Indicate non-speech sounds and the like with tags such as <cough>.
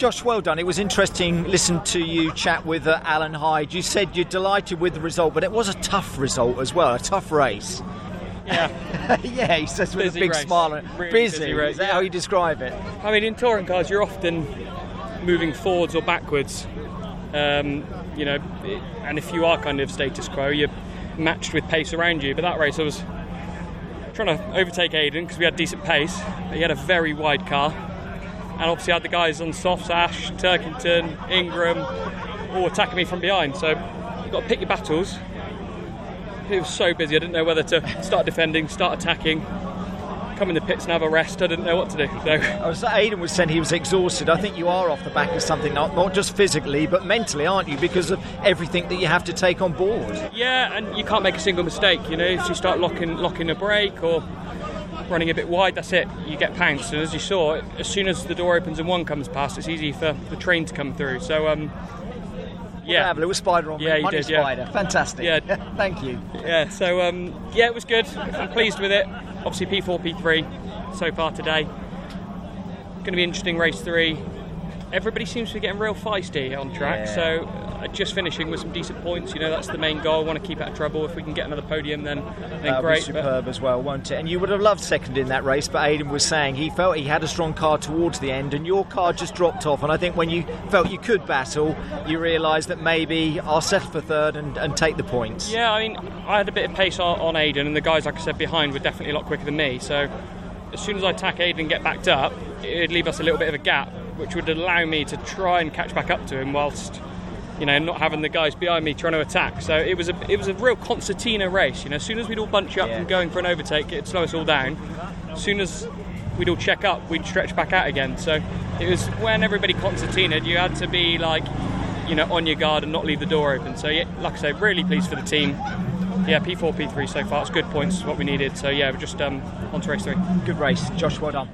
Josh, well done. It was interesting listening to you chat with uh, Alan Hyde. You said you're delighted with the result, but it was a tough result as well, a tough race. Yeah, <laughs> yeah, he says with Busy a big race. smile. Really busy, busy race, is that yeah. how you describe it? I mean, in touring cars, you're often moving forwards or backwards. Um, you know, it- and if you are kind of status quo, you're matched with pace around you. But that race, I was trying to overtake Aiden because we had decent pace, but he had a very wide car. And obviously, I had the guys on softs, Ash, Turkington, Ingram, all attacking me from behind. So you've got to pick your battles. It was so busy, I didn't know whether to start defending, start attacking, come in the pits and have a rest. I didn't know what to do. So. I was, Aiden was saying he was exhausted. I think you are off the back of something, not, not just physically, but mentally, aren't you? Because of everything that you have to take on board. Yeah, and you can't make a single mistake. You know, if you start locking locking a brake or running a bit wide, that's it. You get pounced. And as you saw, as soon as the door opens and one comes past, it's easy for the train to come through. So, um, Yeah, yeah, a little spider on Yeah, me. Money did, yeah. spider. Fantastic. Yeah. <laughs> Thank you. yeah. So, um, yeah, it was good. I'm pleased with it. Obviously, P4, P3 so far today. Going to be interesting race three. Everybody seems to be getting real feisty on track. Yeah. So, uh, just finishing with some decent points. You know, that's the main goal. want to keep out of trouble. If we can get another podium, then then That'll great. superb as well, won't it? And you would have loved second in that race, but Aiden was saying he felt he had a strong car towards the end, and your car just dropped off. And I think when you felt you could battle, you realised that maybe I'll settle for third and, and take the points. Yeah, I mean, I had a bit of pace on, on Aiden, and the guys, like I said, behind were definitely a lot quicker than me. So, as soon as I attack Aiden and get backed up, it'd leave us a little bit of a gap, which would allow me to try and catch back up to him whilst, you know, not having the guys behind me trying to attack. So it was a it was a real concertina race. You know, as soon as we'd all bunch up Yeah. and going for an overtake, it'd slow us all down. As soon as we'd all check up, we'd stretch back out again. So it was when everybody concertinaed, you had to be like, you know, on your guard and not leave the door open. So yeah, like I say, really pleased for the team. Yeah, P4, P3 so far. It's good points, what we needed. So yeah, we're just um, on to race three. Good race. Josh, well done.